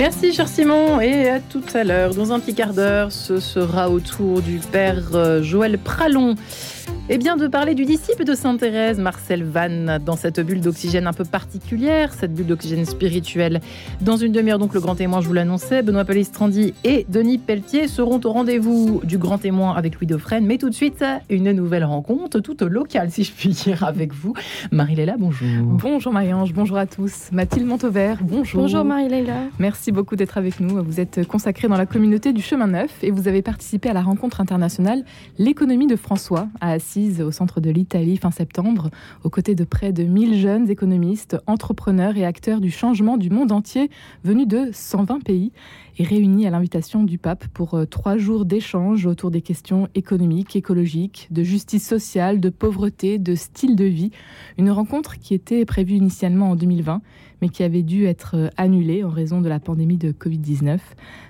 Merci cher Simon et à tout à l'heure. Dans un petit quart d'heure, ce sera au tour du père euh, Joël Pralon eh bien, de parler du disciple de Sainte Thérèse, Marcel Vannes, dans cette bulle d'oxygène un peu particulière, cette bulle d'oxygène spirituelle. Dans une demi-heure, donc, le grand témoin, je vous l'annonçais, Benoît Palistrandi et Denis Pelletier seront au rendez-vous du grand témoin avec Louis Dauphren. Mais tout de suite, une nouvelle rencontre, toute locale, si je puis dire, avec vous. Marie-Léla, bonjour. Bonjour Marie-Ange, bonjour à tous. Mathilde Montauvert, bonjour. Bonjour Marie-Léla. Merci beaucoup d'être avec nous. Vous êtes consacrée dans la communauté du Chemin Neuf et vous avez participé à la rencontre internationale L'économie de François à Assise au centre de l'Italie fin septembre, aux côtés de près de 1000 jeunes économistes, entrepreneurs et acteurs du changement du monde entier venus de 120 pays et réunis à l'invitation du pape pour euh, trois jours d'échanges autour des questions économiques, écologiques, de justice sociale, de pauvreté, de style de vie. Une rencontre qui était prévue initialement en 2020, mais qui avait dû être euh, annulée en raison de la pandémie de Covid-19.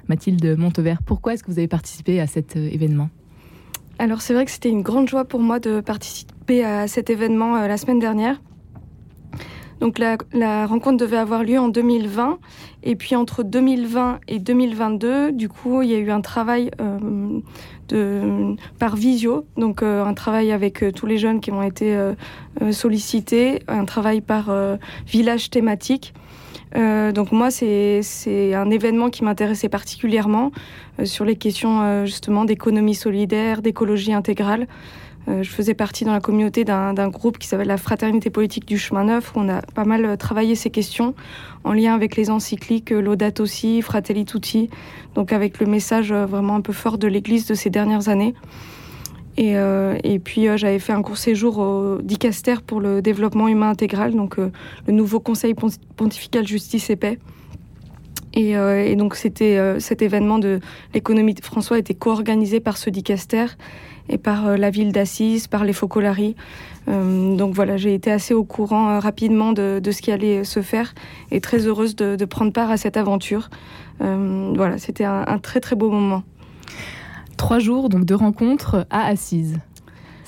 Mathilde Montevert, pourquoi est-ce que vous avez participé à cet euh, événement? Alors c'est vrai que c'était une grande joie pour moi de participer à cet événement euh, la semaine dernière. Donc la, rencontre devait avoir lieu en 2020 et puis entre 2020 et 2022, du coup, il y a eu un travail euh, par visio, donc euh, un travail avec tous les jeunes qui ont été sollicités, un travail par village thématique. Donc moi, c'est un événement qui m'intéressait particulièrement sur les questions euh, justement d'économie solidaire, d'écologie intégrale. je faisais partie dans la communauté d'un groupe qui s'appelle la Fraternité politique du chemin neuf, où on a pas mal travaillé ces questions en lien avec les encycliques Laudato Si, Fratelli Tutti, donc avec le message vraiment un peu fort de l'Église de ces dernières années. Et, euh, puis euh, j'avais fait un court séjour au Dicaster pour le développement humain intégral, donc euh, le nouveau Conseil pontifical justice et paix. Et, et donc c'était cet événement de l'économie de François était co-organisé par ce et par la ville d'Assise, par les Focolari. donc voilà, j'ai été assez au courant rapidement de, ce qui allait se faire et très heureuse de, de prendre part à cette aventure. voilà, c'était un, un très très beau moment. Trois jours donc de rencontres à Assise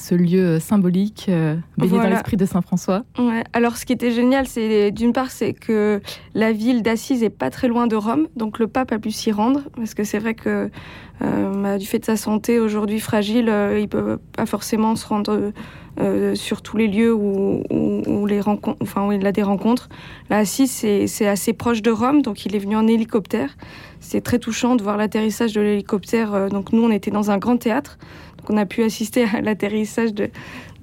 ce lieu symbolique euh, baigné dans l'esprit de Saint François. Ouais. Alors ce qui était génial, c'est d'une part c'est que la ville d'Assise est pas très loin de Rome, donc le pape a pu s'y rendre parce que c'est vrai que euh, bah, du fait de sa santé aujourd'hui fragile, euh, il peut pas forcément se rendre euh, sur tous les lieux où, où, les rencontres, enfin où il a des rencontres. Là, Assise c'est assez proche de Rome, donc il est venu en hélicoptère. C'est très touchant de voir l'atterrissage de l'hélicoptère. Euh, donc nous, on était dans un grand théâtre. On a pu assister à l'atterrissage de,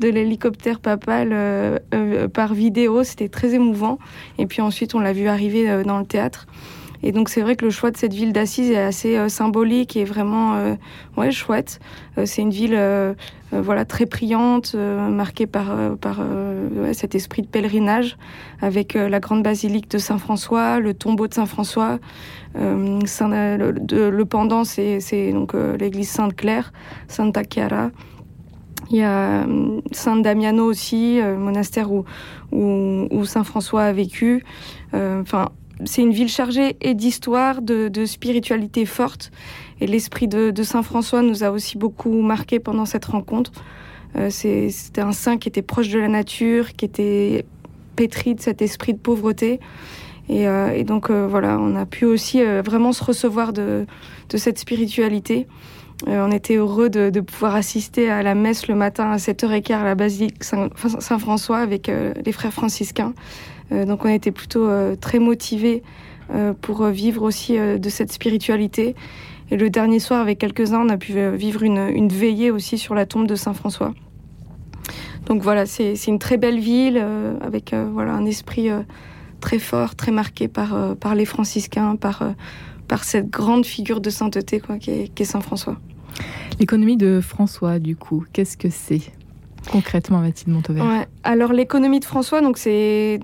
l'hélicoptère papal euh, euh, par vidéo. C'était très émouvant. Et puis ensuite, on l'a vu arriver dans le théâtre. Et donc c'est vrai que le choix de cette ville d'Assise est assez euh, symbolique et vraiment euh, ouais chouette. Euh, c'est une ville voilà très priante, marquée par par cet esprit de pèlerinage, avec la grande basilique de Saint François, le tombeau de Saint François. le, pendant c'est donc l'église Sainte Claire, Santa Chiara. Il y a Saint Damiano aussi, monastère où, où, où, Saint François a vécu. Enfin, c'est une ville chargée et d'histoire, de, spiritualité forte. Et l'esprit de, Saint François nous a aussi beaucoup marqué pendant cette rencontre. Euh, c'était un saint qui était proche de la nature, qui était pétri de cet esprit de pauvreté. Et, euh, donc euh, voilà, on a pu aussi vraiment se recevoir de, cette spiritualité. On était heureux de, pouvoir assister à la messe le matin à 7h15 à la basilique Saint-François avec les frères franciscains. Euh, donc on était plutôt euh, très motivés euh, pour vivre aussi de cette spiritualité. Et le dernier soir, avec quelques-uns, on a pu vivre une, veillée aussi sur la tombe de Saint François. Donc voilà, c'est une très belle ville avec voilà un esprit très fort, très marqué par, les franciscains, par, cette grande figure de sainteté quoi, qui est, Saint François. L'économie de François, du coup, qu'est-ce que c'est concrètement, Mathilde Montauvert? Alors l'économie de François, donc c'est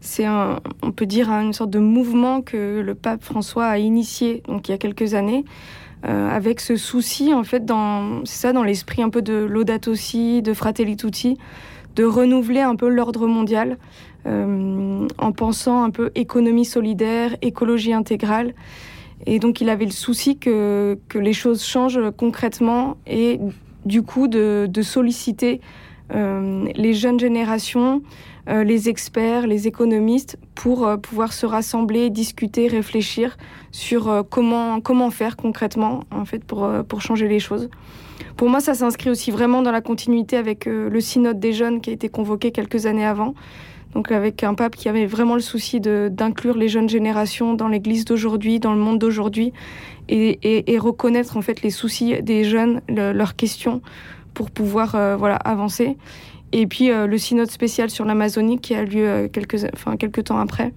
c'est on peut dire une sorte de mouvement que le pape François a initié donc il y a quelques années. Euh, avec ce souci, en fait, dans, c'est ça, dans l'esprit un peu de Laudato Si, de Fratelli Tutti, de renouveler un peu l'ordre mondial euh, en pensant un peu économie solidaire, écologie intégrale. Et donc, il avait le souci que, que les choses changent concrètement et du coup de, solliciter euh, les jeunes générations les experts, les économistes, pour pouvoir se rassembler, discuter, réfléchir sur comment, comment faire concrètement en fait, pour, pour changer les choses. Pour moi, ça s'inscrit aussi vraiment dans la continuité avec le synode des jeunes qui a été convoqué quelques années avant donc avec un pape qui avait vraiment le souci d'inclure les jeunes générations dans l'Église d'aujourd'hui, dans le monde d'aujourd'hui, et, reconnaître en fait les soucis des jeunes, leurs questions, pour pouvoir euh, voilà avancer. Et puis euh, le synode spécial sur l'Amazonie qui a lieu euh, quelques, enfin, quelques temps après.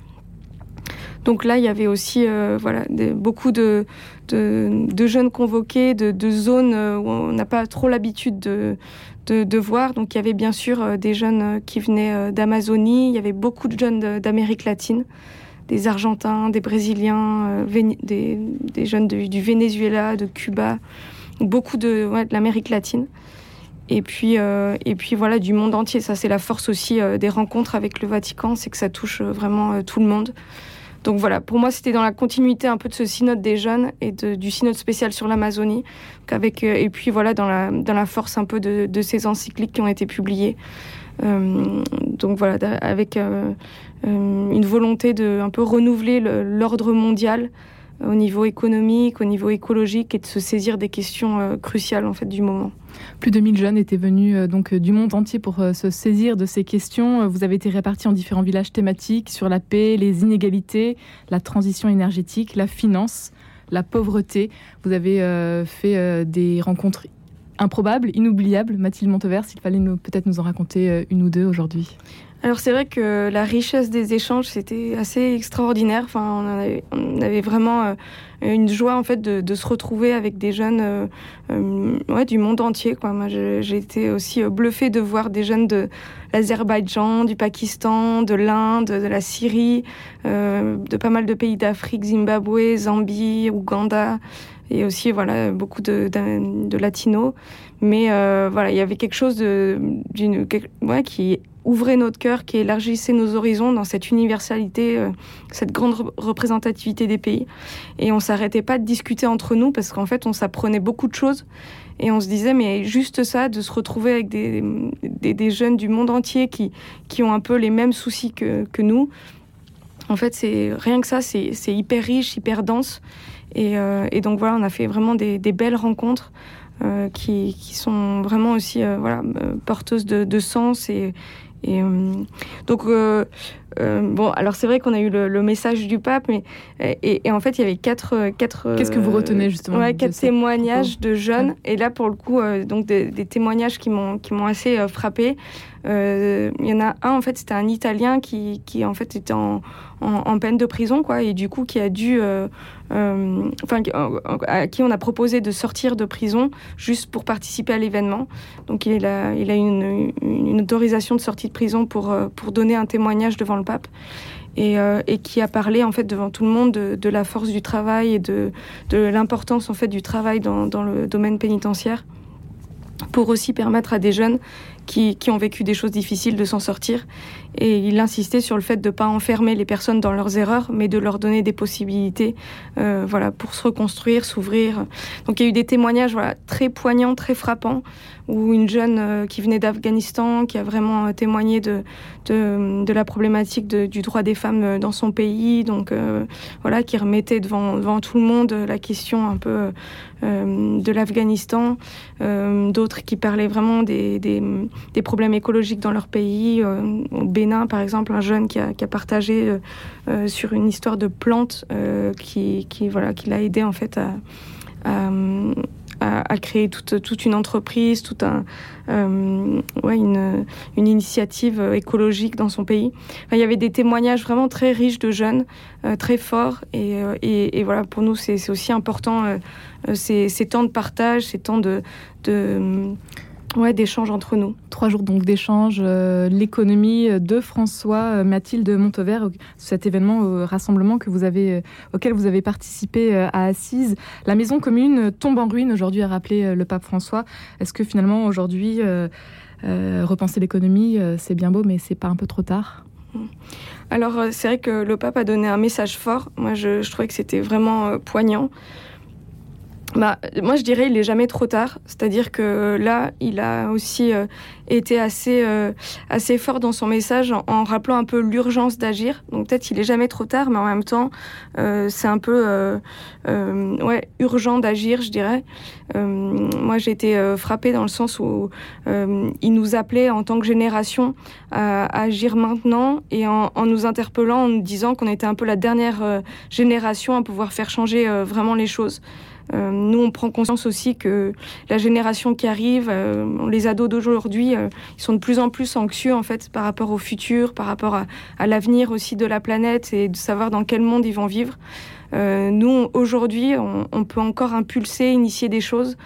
Donc là, il y avait aussi voilà, beaucoup de, jeunes convoqués, de, zones où on n'a pas trop l'habitude de, voir. Donc il y avait bien sûr euh, des jeunes euh, qui venaient euh, d'Amazonie, il y avait beaucoup de jeunes d'Amérique latine, des Argentins, des Brésiliens, des, jeunes du Venezuela, de Cuba, beaucoup de, l'Amérique latine. Et puis, et puis voilà, du monde entier. Ça, c'est la force aussi des rencontres avec le Vatican, c'est que ça touche vraiment tout le monde. Donc voilà, pour moi, c'était dans la continuité un peu de ce synode des jeunes et du synode spécial sur l'Amazonie. Euh, et puis voilà, dans la, dans la force un peu de, de ces encycliques qui ont été publiées. Euh, donc voilà, avec euh, une volonté de un peu renouveler l'ordre mondial au niveau économique, au niveau écologique et de se saisir des questions cruciales en fait du moment. Plus de 1000 jeunes étaient venus euh, donc euh, du monde entier pour euh, se saisir de ces questions. Vous avez été répartis en différents villages thématiques sur la paix, les inégalités, la transition énergétique, la finance, la pauvreté. Vous avez fait des rencontres improbables, inoubliables. Mathilde Montevert, s'il fallait peut-être nous en raconter une ou deux aujourd'hui. Alors c'est vrai que la richesse des échanges c'était assez extraordinaire. Enfin, on avait, vraiment euh, une joie en fait de, se retrouver avec des jeunes euh, euh, du monde entier. Moi, j'ai été aussi bluffée de voir des jeunes de l'Azerbaïdjan, du Pakistan, de l'Inde, de la Syrie, de pas mal de pays d'Afrique, Zimbabwe, Zambie, Ouganda et aussi voilà beaucoup de, latinos. Mais voilà, il y avait quelque chose d'une, qui ouvrait notre cœur, qui élargissait nos horizons dans cette universalité, euh, cette grande représentativité des pays. Et on s'arrêtait pas de discuter entre nous parce qu'en fait, on s'apprenait beaucoup de choses. Et on se disait, mais juste ça, de se retrouver avec des, des, jeunes du monde entier qui, qui ont un peu les mêmes soucis que, que nous. En fait, c'est rien que ça, c'est hyper riche, hyper dense. Et, euh, et, donc voilà, on a fait vraiment des, des belles rencontres. Euh, qui, qui, sont vraiment aussi voilà, porteuses de, de, sens et, et euh, donc, euh, euh, bon, alors c'est vrai qu'on a eu le, message du pape, mais et, en fait il y avait quatre, quatre. Qu'est-ce que vous retenez justement Ouais, quatre témoignages de jeunes. Et là pour le coup, donc des, témoignages qui m'ont qui m'ont assez frappé. Il y en a un en fait, c'était un Italien qui, qui en fait était en, en, peine de prison quoi, et du coup qui a dû euh, enfin, à qui on a proposé de sortir de prison juste pour participer à l'événement. Donc il a, il a une, autorisation de sortie de prison pour, euh, pour donner un témoignage devant le pape. Et, euh, et, qui a parlé en fait devant tout le monde de, de la force du travail et de, de l'importance en fait du travail dans, dans, le domaine pénitentiaire pour aussi permettre à des jeunes qui, qui ont vécu des choses difficiles de s'en sortir. Et il insistait sur le fait de ne pas enfermer les personnes dans leurs erreurs, mais de leur donner des possibilités euh, voilà, pour se reconstruire, s'ouvrir. Donc il y a eu des témoignages voilà, très poignants, très frappants, où une jeune euh, qui venait d'Afghanistan, qui a vraiment euh, témoigné de, de, la problématique du droit des femmes dans son pays, donc voilà, qui remettait devant, devant tout le monde la question un peu de l'Afghanistan, d'autres qui parlaient vraiment des, des, problèmes écologiques dans leur pays, au Bénin par exemple, un jeune qui a, qui a partagé sur une histoire de plantes qui, qui, voilà, qui l'a aidé en fait à à, créer toute, toute, une entreprise, tout un, euh, une, une, initiative écologique dans son pays. il y avait des témoignages vraiment très riches de jeunes, euh, très forts. Et, euh, et, et, voilà, pour nous, c'est aussi important ces, ces, temps de partage, ces temps de, de Ouais, d'échanges entre nous. Trois jours donc d'échanges, euh, l'économie de François, euh, Mathilde Montevert, cet événement, au rassemblement que vous avez, euh, auquel vous avez participé à Assise. La maison commune tombe en ruine aujourd'hui, a rappelé le pape François. Est-ce que finalement aujourd'hui, repenser l'économie, c'est bien beau, mais c'est pas un peu trop tard? Alors c'est vrai que le pape a donné un message fort. Moi, je, je trouvais que c'était vraiment poignant. Bah, moi, je dirais il est jamais trop tard. C'est-à-dire que là, il a aussi euh, été assez, euh, assez fort dans son message en, rappelant un peu l'urgence d'agir. Donc peut-être il est jamais trop tard, mais en même temps, euh, c'est un peu ouais, urgent d'agir, je dirais. moi, j'ai été frappée dans le sens où il nous appelait en tant que génération à, agir maintenant et en, en, nous interpellant, en nous disant qu'on était un peu la dernière génération à pouvoir faire changer vraiment les choses. Euh, nous, on prend conscience aussi que la génération qui arrive, euh, les ados d'aujourd'hui, euh, ils sont de plus en plus anxieux en fait par rapport au futur, par rapport à, l'avenir aussi de la planète et de savoir dans quel monde ils vont vivre. nous, aujourd'hui, on, peut encore impulser, initier des choses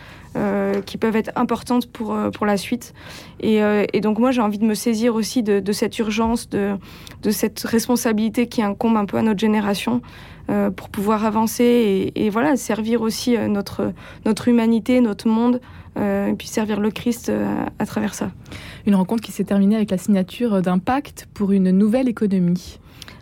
qui peuvent être importantes pour, pour la suite. Et, donc moi, j'ai envie de me saisir aussi de, cette urgence, de, de, cette responsabilité qui incombe un peu à notre génération euh, pour pouvoir avancer et, voilà servir aussi euh, notre notre humanité, notre monde. Euh, et puis servir le Christ à travers ça. Une rencontre qui s'est terminée avec la signature d'un pacte pour une nouvelle économie.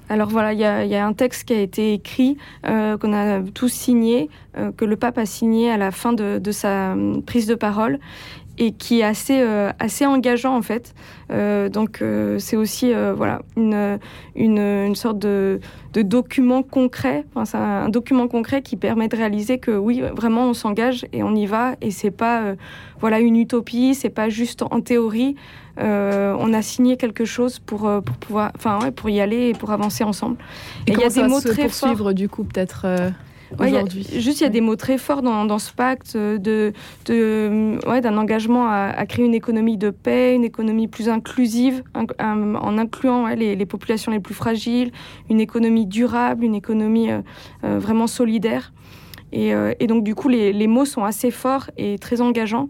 Alors voilà, il y, a, un texte qui a été écrit, qu'on a tous signé, que le pape a signé à la fin de, de sa prise de parole et qui est assez, euh, assez engageant en fait. Euh, donc euh, c'est aussi voilà, une, une, une, sorte de, de document concret, enfin, c'est un, document concret qui permet de réaliser que oui, vraiment on s'engage et on y va et c'est pas voilà, une utopie, c'est pas juste en théorie. on a signé quelque chose pour, pour pouvoir, enfin ouais, pour y aller et pour avancer ensemble. Et, il y a des mots très forts. du coup peut-être juste, il y a des mots très forts dans, ce pacte de, de ouais, d'un engagement à, créer une économie de paix, une économie plus inclusive, en incluant les, populations les plus fragiles, une économie durable, une économie euh, euh, vraiment solidaire. Euh, et, donc, du coup, les, mots sont assez forts et très engageants.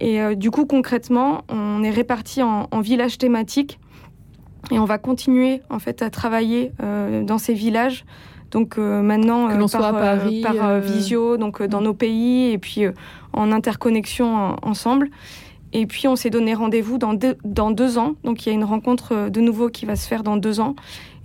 Et du coup, concrètement, on est répartis en, en villages thématiques et on va continuer en fait à travailler dans ces villages donc euh, maintenant, euh, par, à Paris, par euh, visio, donc dans nos pays, et puis en interconnexion ensemble. Et puis on s'est donné rendez-vous dans deux, dans deux ans. Donc il y a une rencontre de nouveau qui va se faire dans deux ans.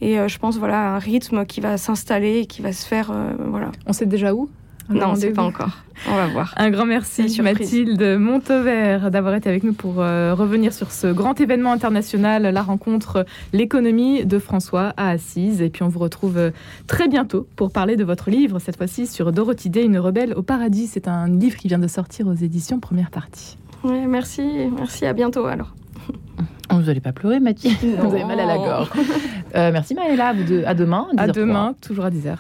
Et je pense voilà un rythme qui va s'installer et qui va se faire voilà. On sait déjà où? Non, c'est pas encore. On va voir. Un grand merci Mathilde Montovert d'avoir été avec nous pour euh, revenir sur ce grand événement international, la rencontre L'économie de François à Assise. Et puis on vous retrouve euh, très bientôt pour parler de votre livre, cette fois-ci sur Dorothy Day, une rebelle au paradis. C'est un livre qui vient de sortir aux éditions Première Partie. Oui, merci, merci, à bientôt alors. Vous n'allez pas pleurer, Mathilde Vous avez mal à la gorge. Euh, merci Maëla, à demain. À demain, toujours à 10h.